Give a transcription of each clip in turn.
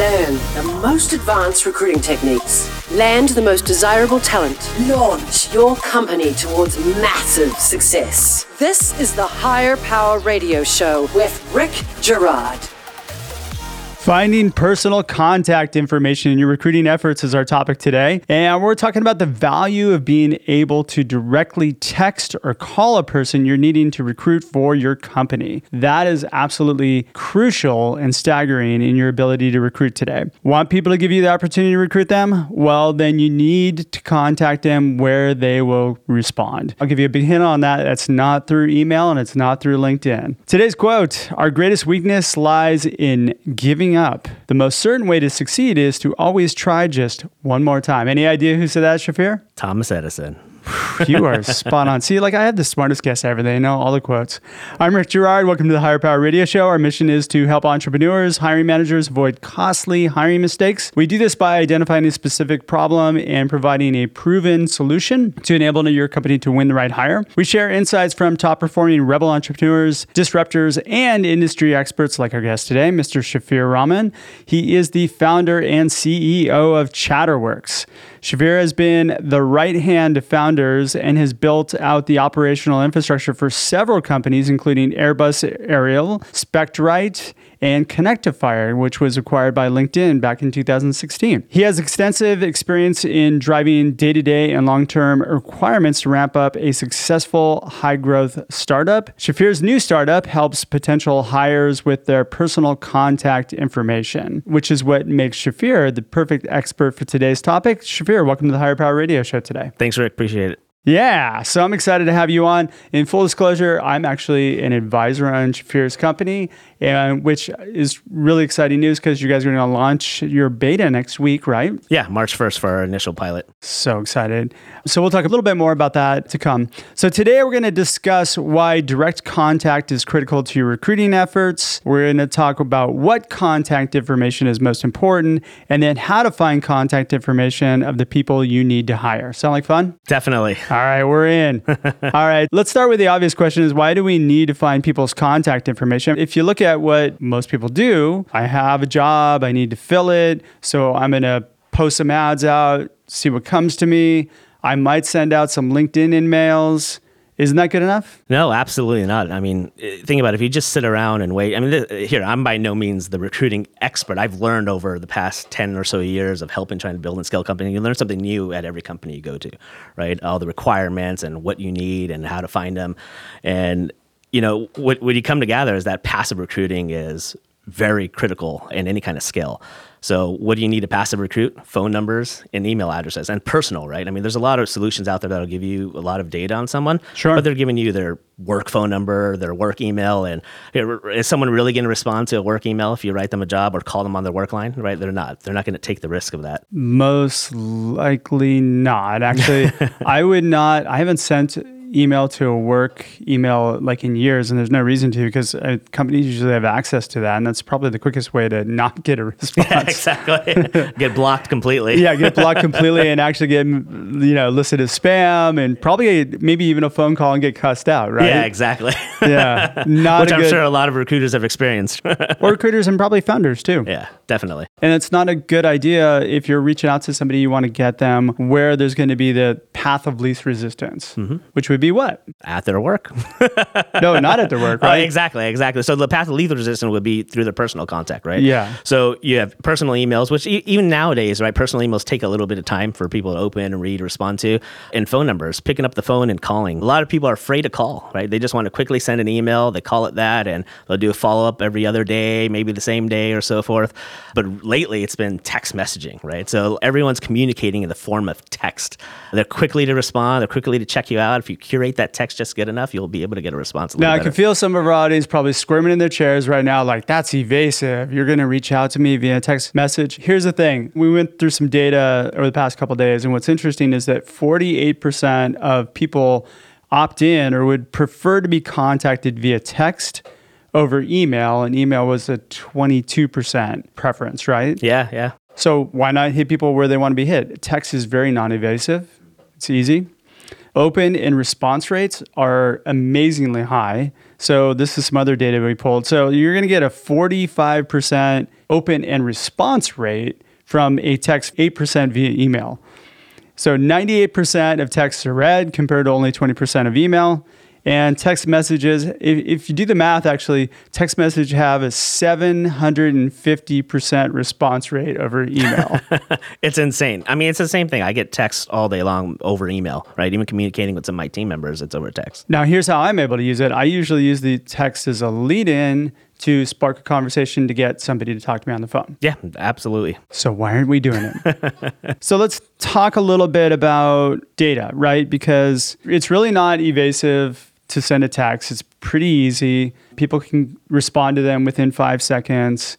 Learn the most advanced recruiting techniques. Land the most desirable talent. Launch your company towards massive success. This is the Hire Power Radio Show with Rick Girard. Finding personal contact information in your recruiting efforts is our topic today. And we're talking about the value of being able to directly text or call a person you're needing to recruit for your company. That is absolutely crucial and staggering in your ability to recruit today. Want people to give you the opportunity to recruit them? Well, then you need to contact them where they will respond. I'll give you a big hint on that. That's not through email and it's not through LinkedIn. Today's quote Our greatest weakness lies in giving giving up. The most certain way to succeed is to always try just one more time. Any idea who said that, Shafiur? Thomas Edison. you are spot on. See, like I have the smartest guests ever. They know all the quotes. I'm Rick Girard. Welcome to the Hire Power Radio Show. Our mission is to help entrepreneurs, hiring managers avoid costly hiring mistakes. We do this by identifying a specific problem and providing a proven solution to enable your company to win the right hire. We share insights from top performing rebel entrepreneurs, disruptors, and industry experts like our guest today, Mr. Shafiur Rahman. He is the founder and CEO of Chatterworks. Shafiur has been the right hand to founders and has built out the operational infrastructure for several companies, including Airbus Aerial, Spectrite, and Connectifier, which was acquired by LinkedIn back in 2016. He has extensive experience in driving day to day and long term requirements to ramp up a successful high growth startup. Shafiur's new startup helps potential hires with their personal contact information, which is what makes Shafiur the perfect expert for today's topic. Shafiur, welcome to the Hire Power Radio Show today. Thanks, Rick. Appreciate it. Yeah, so I'm excited to have you on. In full disclosure, I'm actually an advisor on Shafiur's company, and which is really exciting news because you guys are going to launch your beta next week, right? Yeah, March 1st for our initial pilot. So excited. So we'll talk a little bit more about that to come. So today we're going to discuss why direct contact is critical to your recruiting efforts. We're going to talk about what contact information is most important, and then how to find contact information of the people you need to hire. Sound like fun? Definitely. All right, we're in. All right, let's start with the obvious question is why do we need to find people's contact information? If you look at what most people do, I have a job, I need to fill it, so I'm going to post some ads out, see what comes to me. I might send out some LinkedIn in mails isn't that good enough? No, absolutely not. I mean, eh, think about it. If you just sit around and wait, I mean, eh, here, I'm by no means the recruiting expert. I've learned over the past 10 or so years of helping trying to build and scale company. You learn something new at every company you go to, right? All the requirements and what you need and how to find them. And, you know, what, what you come to gather is that passive recruiting is very critical in any kind of skill. So, what do you need to passive recruit? Phone numbers and email addresses and personal, right? I mean, there's a lot of solutions out there that'll give you a lot of data on someone, sure. but they're giving you their work phone number, their work email, and is someone really going to respond to a work email if you write them a job or call them on their work line? Right? They're not. They're not going to take the risk of that. Most likely not. Actually, I would not. I haven't sent email to a work email like in years, and there's no reason to because uh, companies usually have access to that, and that's probably the quickest way to not get a response. Yeah, exactly. get blocked completely. yeah, get blocked completely, and actually get you know listed as spam, and probably maybe even a phone call and get cussed out. Right? Yeah, exactly. yeah, not which I'm good, sure a lot of recruiters have experienced. or recruiters and probably founders too. Yeah, definitely. And it's not a good idea if you're reaching out to somebody you want to get them where there's going to be the path of least resistance, mm-hmm. which would be what? At their work. no, not at their work, oh, right? Oh, exactly, exactly. So the path of lethal resistance would be through their personal contact, right? Yeah. So you have personal emails, which e- even nowadays, right, personal emails take a little bit of time for people to open and read, respond to, and phone numbers, picking up the phone and calling. A lot of people are afraid to call, right? They just want to quickly send an email, they call it that, and they'll do a follow up every other day, maybe the same day or so forth. But lately, it's been text messaging, right? So everyone's communicating in the form of text. They're quickly to respond, they're quickly to check you out. If you curate that text just good enough, you'll be able to get a response. A now, better. I can feel some of our audience probably squirming in their chairs right now, like, that's evasive. You're going to reach out to me via text message. Here's the thing we went through some data over the past couple days, and what's interesting is that 48% of people opt in or would prefer to be contacted via text over email, and email was a 22% preference, right? Yeah, yeah. So why not hit people where they want to be hit? Text is very non-evasive. It's easy. Open and response rates are amazingly high. So this is some other data we pulled. So you're going to get a 45% open and response rate from a text, 8% via email. So 98% of texts are read compared to only 20% of email. And text messages, if, if you do the math, actually, text message have a 750% response rate over email. it's insane. I mean, it's the same thing. I get texts all day long over email, right? Even communicating with some of my team members, it's over text. now, here's how I'm able to use it. I usually use the text as a lead in to spark a conversation to get somebody to talk to me on the phone. Yeah, absolutely. So why aren't we doing it? so let's talk a little bit about data, right? Because it's really not evasive to send a text. It's pretty easy. People can respond to them within five seconds.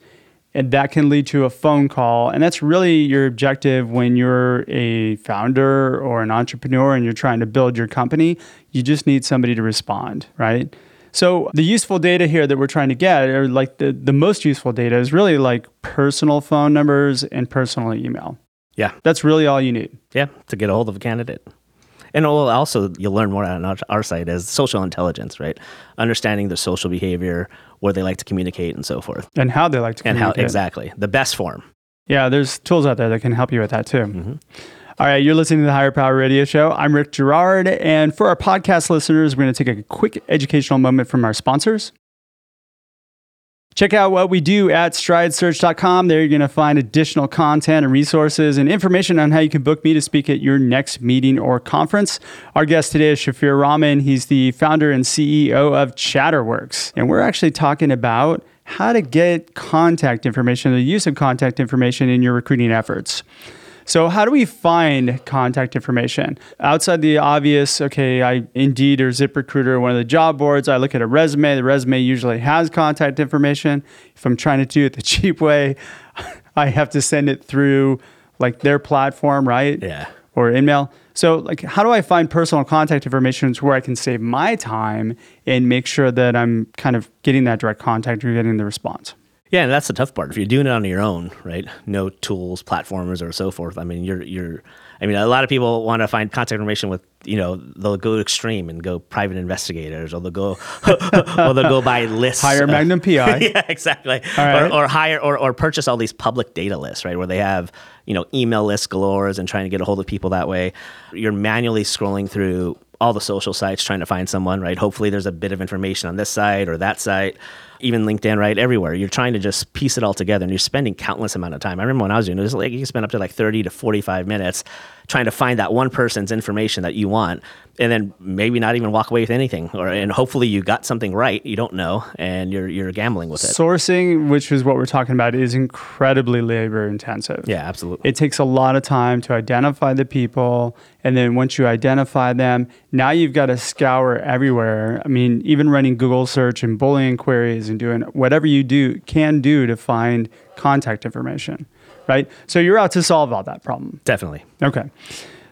And that can lead to a phone call. And that's really your objective when you're a founder or an entrepreneur and you're trying to build your company. You just need somebody to respond, right? So the useful data here that we're trying to get, or like the, the most useful data, is really like personal phone numbers and personal email. Yeah, That's really all you need. yeah, to get a hold of a candidate. And also, you'll learn more on our, site is social intelligence, right? Understanding their social behavior, where they like to communicate, and so forth, And how they like to and how communicate. exactly the best form. Yeah, there's tools out there that can help you with that too. Mm-hmm. All right, you're listening to the Hire Power Radio Show. I'm Rick Girard. And for our podcast listeners, we're going to take a quick educational moment from our sponsors. Check out what we do at stridesearch.com. There you're going to find additional content and resources and information on how you can book me to speak at your next meeting or conference. Our guest today is Shafiur Rahman. He's the founder and CEO of Chatterworks. And we're actually talking about how to get contact information, the use of contact information in your recruiting efforts. So, how do we find contact information outside the obvious? Okay, I Indeed or ZipRecruiter, one of the job boards. I look at a resume. The resume usually has contact information. If I'm trying to do it the cheap way, I have to send it through like their platform, right? Yeah. Or email. So, like, how do I find personal contact information to where I can save my time and make sure that I'm kind of getting that direct contact or getting the response? Yeah, and that's the tough part. If you're doing it on your own, right? No tools, platformers, or so forth. I mean, you're you're. I mean, a lot of people want to find contact information with you know they'll go extreme and go private investigators, or they'll go or they'll go by lists. Hire Magnum PI. yeah, exactly. right. Or, or hire or, or purchase all these public data lists, right? Where they have you know email lists galore and trying to get a hold of people that way. You're manually scrolling through all the social sites trying to find someone, right? Hopefully, there's a bit of information on this site or that site, even LinkedIn, right? Everywhere. You're trying to just piece it all together, and you're spending countless amount of time. I remember when I was doing it, it was like you can spend up to like 30 to 45 minutes trying to find that one person's information that you want, and then maybe not even walk away with anything, or and hopefully you got something right. You don't know, and you're you're gambling with it. Sourcing, which is what we're talking about, is incredibly labor intensive. yeah, absolutely. It takes a lot of time to identify the people. And then once you identify them, now you've got to scour everywhere. I mean, even running Google search and Boolean queries and doing whatever you do can do to find contact information, right? So you're out to solve all that problem. Definitely. Okay.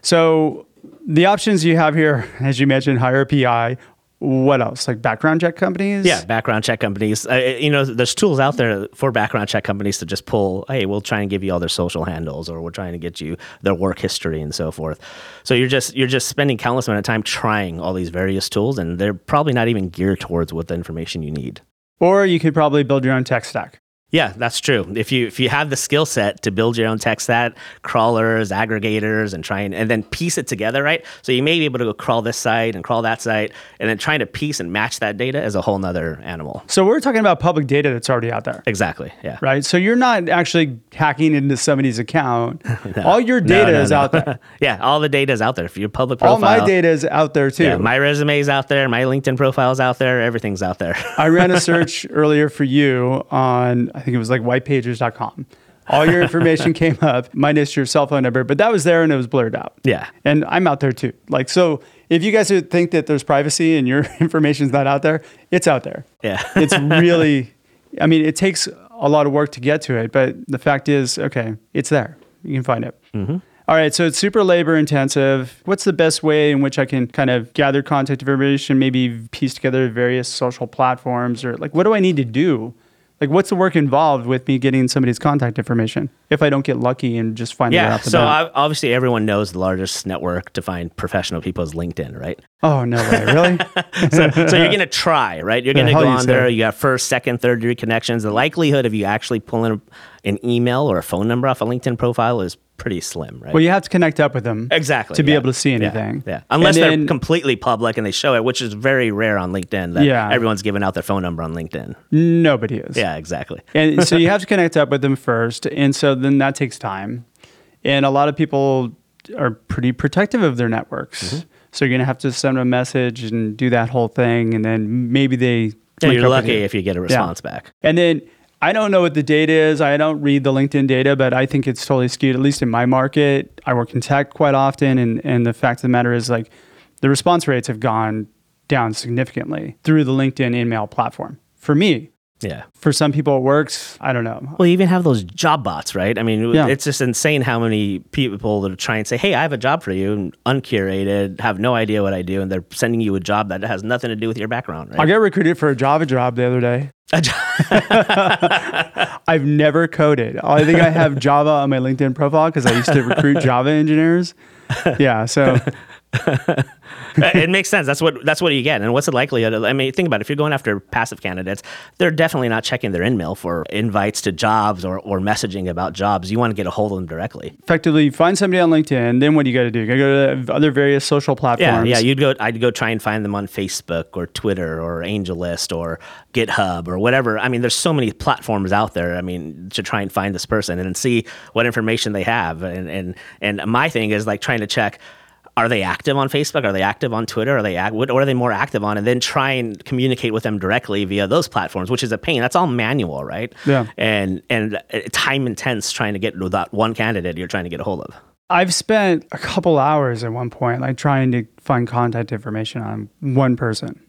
So the options you have here, as you mentioned, hire a PI. What else? Like background check companies? Yeah, background check companies. Uh, you know, there's tools out there for background check companies to just pull. Hey, we'll try and give you all their social handles, or we're trying to get you their work history and so forth. So you're just you're just spending countless amount of time trying all these various tools, and they're probably not even geared towards what the information you need. Or you could probably build your own tech stack. Yeah, that's true. If you if you have the skill set to build your own tech stack, crawlers, aggregators, and try and, and then piece it together, right? So you may be able to go crawl this site and crawl that site, and then trying to piece and match that data is a whole nother animal. So we're talking about public data that's already out there. Exactly. Yeah. right? So you're not actually hacking into somebody's account. All your data no, is no. out there. yeah, all the data is out there. If your public profile. All my data is out there too. yeah, my resume is out there, my LinkedIn profile is out there, everything's out there. I ran a search earlier for you on, I think it was like whitepages.com. All your information came up, minus your cell phone number, but that was there and it was blurred out. Yeah. And I'm out there too. Like, so if you guys think that there's privacy and your information's not out there, it's out there. yeah. It's really, I mean, it takes a lot of work to get to it, but the fact is, okay, it's there. You can find it. Mm-hmm. All right, so it's super labor intensive. What's the best way in which I can kind of gather contact information, maybe piece together various social platforms, or like what do I need to do? Like, what's the work involved with me getting somebody's contact information if I don't get lucky and just find it Yeah. out the So ob- obviously, everyone knows the largest network to find professional people is LinkedIn, right? Oh no way! Really? so, so you're gonna try, right? You're gonna go on there. You got first, second, third degree connections. The likelihood of you actually pulling an email or a phone number off a LinkedIn profile is pretty slim, right? well, you have to connect up with them Exactly. to be yeah. able to see anything. Yeah. Unless And they're completely public and they show it, which is very rare on LinkedIn that Yeah. everyone's giving out their phone number on LinkedIn. Nobody is. Yeah, exactly. and so you have to connect up with them first and so then that takes time and a lot of people are pretty protective of their networks Mm-hmm. so you're going to have to send a message and do that whole thing and then maybe they Yeah, you're lucky you. if you get a response back. and then i don't know what the data is. I don't read the linkedin data but i think it's totally skewed at least in my market. I work in tech quite often and, and the fact of the matter is like the response rates have gone down significantly through the linkedin email platform. For me Yeah. for some people it works i don't know Well, you even have those job bots, right? I mean, Yeah. it's just insane how many people that try and say, "Hey, I have a job for you," and uncurated, have no idea what I do, and they're sending you a job that has nothing to do with your background, I right? got recruited for a Java job the other day. I've never coded. I think I have Java on my LinkedIn profile because I used to recruit Java engineers. Yeah, so it makes sense. That's what that's what you get. And what's the likelihood? Of, I mean, think about it. If you're going after passive candidates, they're definitely not checking their email for invites to jobs or, or messaging about jobs. You want to get a hold of them directly. effectively, you find somebody on LinkedIn. Then what do you got to do? You got to go to other various social platforms. yeah. yeah. You'd go. I'd go try and find them on Facebook or Twitter or AngelList or GitHub or whatever. I mean, there's so many platforms out there. I mean, to try and find this person and see what information they have. And and and my thing is like trying to check. Are they active on Facebook? Are they active on Twitter? Are they act- what, what are they more active on? And then try and communicate with them directly via those platforms, which is a pain. That's all manual, right? Yeah. And and uh, time intense trying to get to that one candidate you're trying to get a hold of. I've spent a couple hours at one point, like trying to find contact information on one person,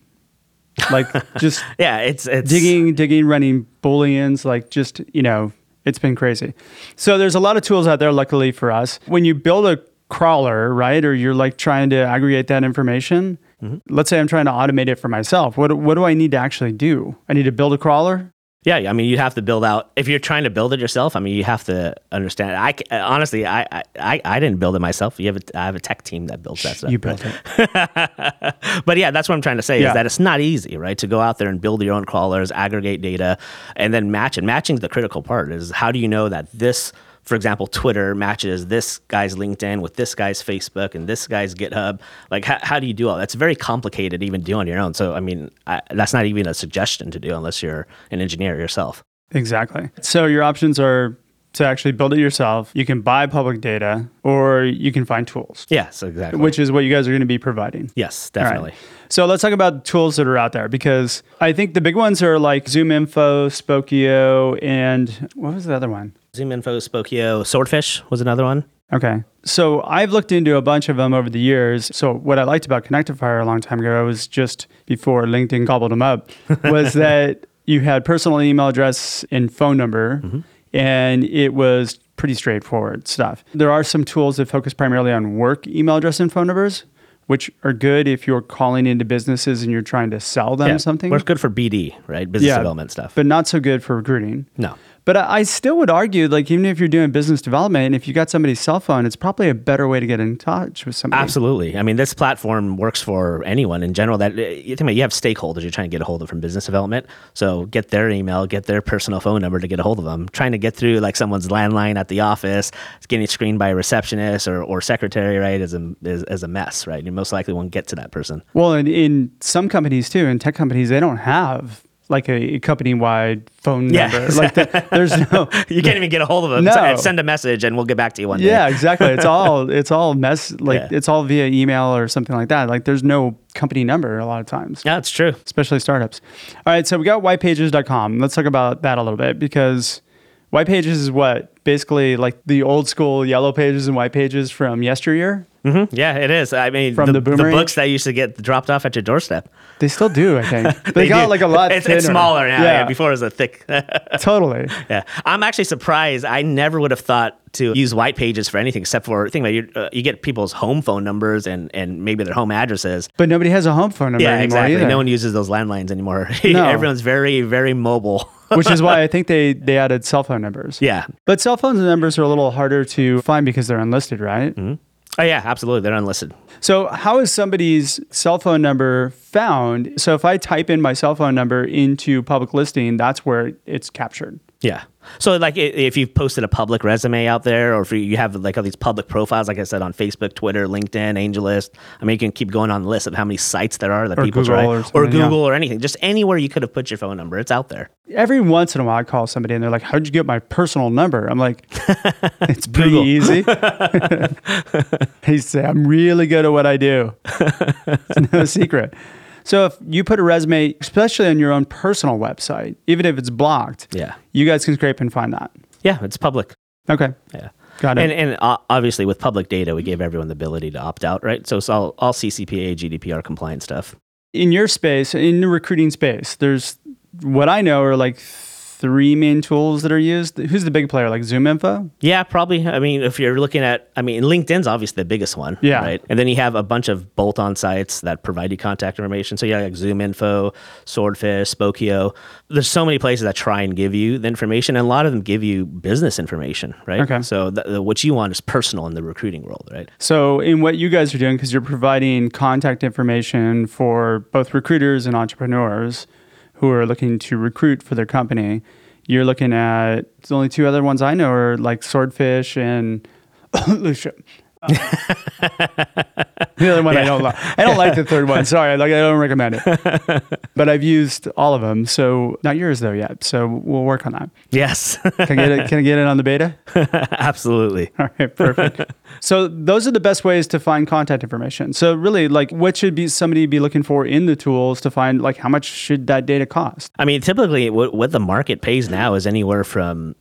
like just Yeah, it's it's digging, digging, running booleans, like just, you know, it's been crazy. So there's a lot of tools out there, luckily for us. When you build a crawler, right, or you're like trying to aggregate that information, mm-hmm. let's say I'm trying to automate it for myself. What, what do I need to actually do? I need to build a crawler? Yeah, I mean, you have to build out. If you're trying to build it yourself, I mean, you have to understand. I honestly, I, I- I, I didn't build it myself. You have a, I have a tech team that builds that stuff. You built it. but yeah, that's what I'm trying to say Yeah. is that it's not easy, right? To go out there and build your own crawlers, aggregate data, and then match it. Matching is the critical part. Is how do you know that this, for example, Twitter matches this guy's LinkedIn with this guy's Facebook and this guy's GitHub? Like, how, how do you do all that's very complicated, even do on your own. So, I mean, I, that's not even a suggestion to do unless you're an engineer yourself. Exactly. So your options are to actually build it yourself. You can buy public data or you can find tools, Yes, exactly. which is what you guys are going to be providing. yes, All right. definitely. So let's talk about tools that are out there because I think the big ones are like Zoom Info, Spokeo, and what was the other one? Zoom Info, Spokeo, Swordfish was another one. Okay. So I've looked into a bunch of them over the years. So what I liked about Connectifier a long time ago I was just before LinkedIn gobbled them up, was that you had personal email address and phone number, mm-hmm. and it was pretty straightforward stuff. There are some tools that focus primarily on work email address and phone numbers, which are good if you're calling into businesses and you're trying to sell them something. Works good for BD, right? Business development stuff. But not so good for recruiting. no. But I still would argue, like, even if you're doing business development, and if you got somebody's cell phone, it's probably a better way to get in touch with somebody. Absolutely. I mean, this platform works for anyone in general. That eh, you think about, you have stakeholders you're trying to get a hold of from business development. So get their email, get their personal phone number to get a hold of them. Trying to get through like someone's landline at the office, getting screened by a receptionist or, or secretary, right, is a is, is a mess, right? You most likely won't get to that person. Well, in, in some companies too, in tech companies, they don't have like a, company-wide phone Yeah. number. Like, the, there's no. You can't even get a hold of them. No. Send a message and we'll get back to you one day. Yeah, exactly. It's all it's all mess. Like Yeah. it's all via email or something like that. Like there's no company number a lot of times. Yeah, it's true. especially startups. All right, so we got whitepages.com. Let's talk about that a little bit because white pages is what basically like the old school yellow pages and white pages from yesteryear. hmm Yeah, it is. I mean, From the, the boomerang? books that used to get dropped off at your doorstep. They still do, I think. They, got do. like a lot It's, thinner. it's smaller now. Yeah. before it was a thick. totally. yeah, I'm actually surprised. I never would have thought to use white pages for anything except for think about you. Uh, you get people's home phone numbers and and maybe their home addresses. But nobody has a home phone number Yeah, anymore exactly. either. No one uses those landlines anymore. No. Everyone's very very mobile. Which is why I think they they added cell phone numbers. yeah. But cell phone numbers are a little harder to find because they're unlisted, right? Mm-hmm. Oh yeah, absolutely. They're unlisted. So, how is somebody's cell phone number found? So, if I type in my cell phone number into public listing, that's where it's captured. Yeah. So like if you've posted a public resume out there, or if you have like all these public profiles, like I said on Facebook, Twitter, LinkedIn, AngelList. I mean, you can keep going on the list of how many sites there are that Or people Google try, or or something, yeah. Google or anything. Just anywhere you could have put your phone number, it's out there. Every once in a while, I call somebody and they're like, How'd you get my personal number? I'm like, It's pretty easy. he said, I'm really good at what I do. it's no secret. So, if you put a resume, especially on your own personal website, even if it's blocked, Yeah. you guys can scrape and find that. Yeah, it's public. Okay. Yeah. Got it. And, and uh, obviously, with public data, we gave everyone the ability to opt out, right? So it's all, all CCPA, GDPR compliant stuff. in your space, in the recruiting space, there's what I know are like three main tools that are used. Who's the big player? Like Zoom Info? Yeah, probably. I mean, if you're looking at, I mean, LinkedIn's obviously the biggest one. Yeah. Right. And then you have a bunch of bolt on sites that provide you contact information. So, yeah, like Zoom Info, Swordfish, Spokeo. There's so many places that try and give you the information, and a lot of them give you business information, right? Okay. So, the, what you want is personal in the recruiting world, right? So, in what you guys are doing, because you're providing contact information for both recruiters and entrepreneurs who are looking to recruit for their company, you're looking at the only two other ones I know are like Swordfish and Lusha. The other one I don't like. I don't like the third one. Sorry, like I don't recommend it. But I've used all of them. So not yours though yet. So we'll work on that. Yes, Can I get it? Can I get it on the beta? absolutely. All right, perfect. so those are the best ways to find contact information. So really, like, what should be somebody be looking for in the tools to find like how much should that data cost? I mean, typically, what, what the market pays now is anywhere from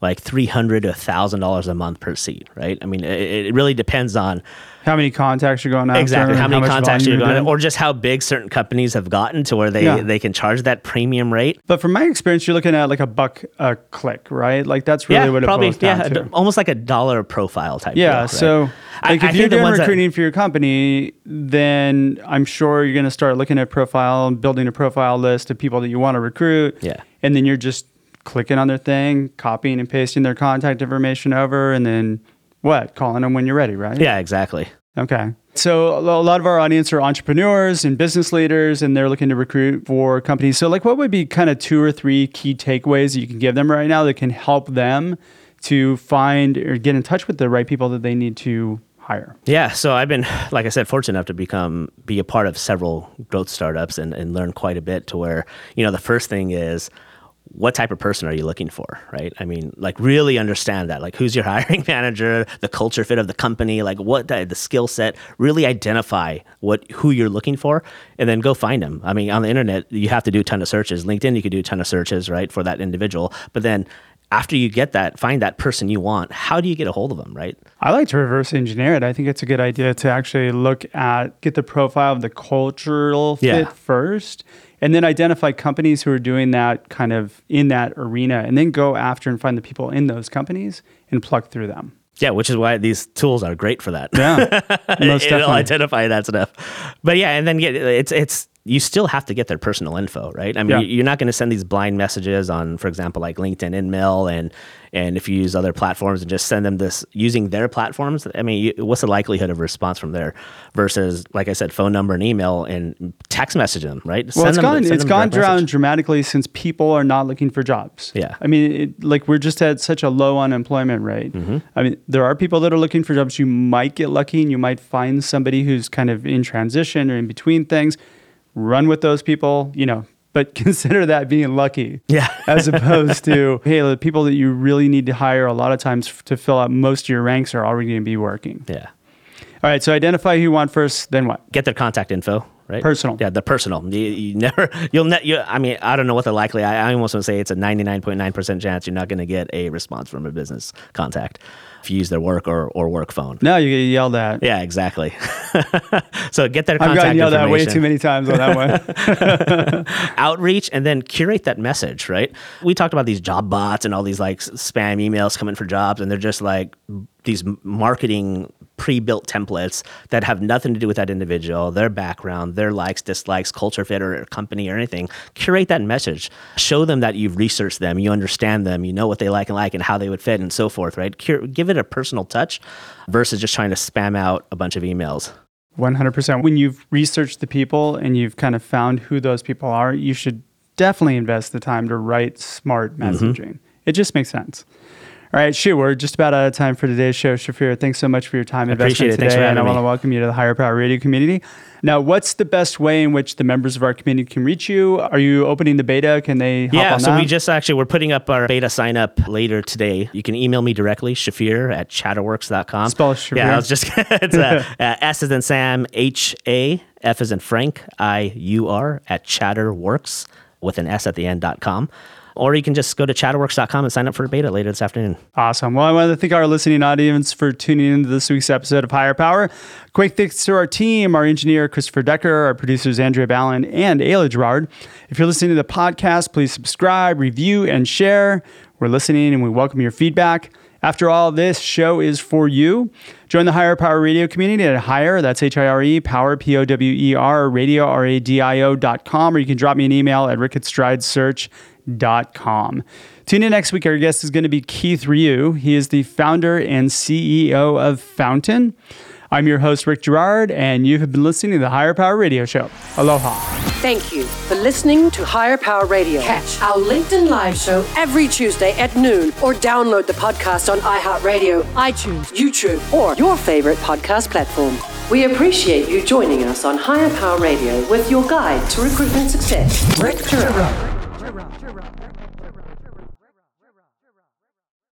like three hundred to thousand dollars a month per seat, right? I mean, it, it really depends on How many contacts you're going after? exactly how many much contacts you're going, doing. or just how big certain companies have gotten to where they Yeah. they can charge that premium rate. But from my experience, you're looking at like a buck a click, right? Like that's really yeah, what it probably boils down yeah, to. almost like a dollar profile type. Yeah. deal. So, I- like, I if think you're doing ones that- recruiting for your company, then I'm sure you're going to start looking at profile and building a profile list of people that you want to recruit. Yeah. And then you're just clicking on their thing, copying and pasting their contact information over, and then what? Calling them when you're ready, right? yeah, exactly. Okay. So a lot of our audience are entrepreneurs and business leaders, and they're looking to recruit for companies. So, like, what would be kind of two or three key takeaways that you can give them right now that can help them to find or get in touch with the right people that they need to hire? Yeah, so I've been, like I said, fortunate enough to become be a part of several growth startups and, and learn quite a bit. To where you know the first thing is what type of person are you looking for, right? I mean, like really understand that, like who's your hiring manager, the culture fit of the company, like what the, the skill set. Really identify what who you're looking for, and then go find them. I mean, on the internet, you have to do a ton of searches. LinkedIn, you could do a ton of searches, right, for that individual. But then after you get that, find that person you want. How do you get a hold of them, right? I like to reverse engineer it. I think it's a good idea to actually look at get the profile of the cultural fit Yeah. first and then identify companies who are doing that kind of in that arena and then go after and find the people in those companies and pluck through them. Yeah, which is why these tools are great for that. Yeah. most It'll definitely. identify that stuff. But yeah, and then yeah, it's it's you still have to get their personal info, right? I mean, Yeah. you're not going to send these blind messages on, for example, like LinkedIn InMail and and if you use other platforms and just send them this using their platforms. I mean, you, what's the likelihood of response from there versus, like I said, phone number and email and text message them, right? Well, it's them, gone. send It's gone down message. dramatically since people are not looking for jobs. Yeah. I mean, it, like we're just at such a low unemployment rate. Mm-hmm. I mean, there are people that are looking for jobs. You might get lucky, and you might find somebody who's kind of in transition or in between things. Run with those people, you know. But consider that being lucky. Yeah. as opposed to hey, the people that you really need to hire a lot of times to fill out most of your ranks are already going to be working. Yeah. All right. So identify who you want first. Then what? get their contact info, right? Personal. Yeah, the personal. You, you never, you'll ne- you, I mean, I don't know what the likely. I, I almost want to say it's a ninety nine point nine percent chance you're not going to get a response from a business contact if you use their work or, or work phone. No, you get yelled at. Yeah, exactly. so get their contact I've gotten yelled at way too many times on that one. outreach and then curate that message, right? We talked about these job bots and all these like spam emails coming for jobs, and they're just like these marketing pre-built templates that have nothing to do with that individual, their background, their likes, dislikes, culture fit, or company or anything. Curate that message. Show them that you've researched them, you understand them, you know what they like and like, and how they would fit, and so forth. Right? Cur- give it a personal touch versus just trying to spam out a bunch of emails. 100%. When you've researched the people and you've kind of found who those people are, you should definitely invest the time to write smart Mm-hmm. messaging. It just makes sense. All right, shoot, we're just about out of time for today's show. Shafiur, thanks so much for your time and appreciate investment it. today. Thanks for and I want to welcome you to the Hire Power Radio community. Now, what's the best way in which the members of our community can reach you? Are you opening the beta? Can they Yeah, so that? we just actually we're putting up our beta sign up later today. You can email me directly, Shafiur at chatterworks.com. Spell Shafiur. Yeah, I was just it's uh, uh, S as in Sam, H A, F is in Frank, I U R at chatterworks with an S at the end dot com. Or you can just go to chatterworks.com and sign up for a beta later this afternoon. Awesome. Well, I want to thank our listening audience for tuning into this week's episode of Hire Power. Quick thanks to our team, our engineer, Christopher Decker, our producers, Andrea Ballin and Ayla Girard. If you're listening to the podcast, please subscribe, review, and share. We're listening and we welcome your feedback. After all, this show is for you. Join the Hire Power Radio community at Hire, that's H I R E, Power, P O W E R, radio, R A D I O dot com, or you can drop me an email at rickatstridesearch.com. Tune in next week. Our guest is going to be Keith Ryu. He is the founder and CEO of Fountain. I'm your host, Rick Girard, and you have been listening to the Hire Power Radio Show. Aloha. Thank you for listening to Hire Power Radio. Catch our LinkedIn Live show every Tuesday at noon or download the podcast on iHeartRadio, iTunes, YouTube, or your favorite podcast platform. We appreciate you joining us on Hire Power Radio with your guide to recruitment success, Rick Girard.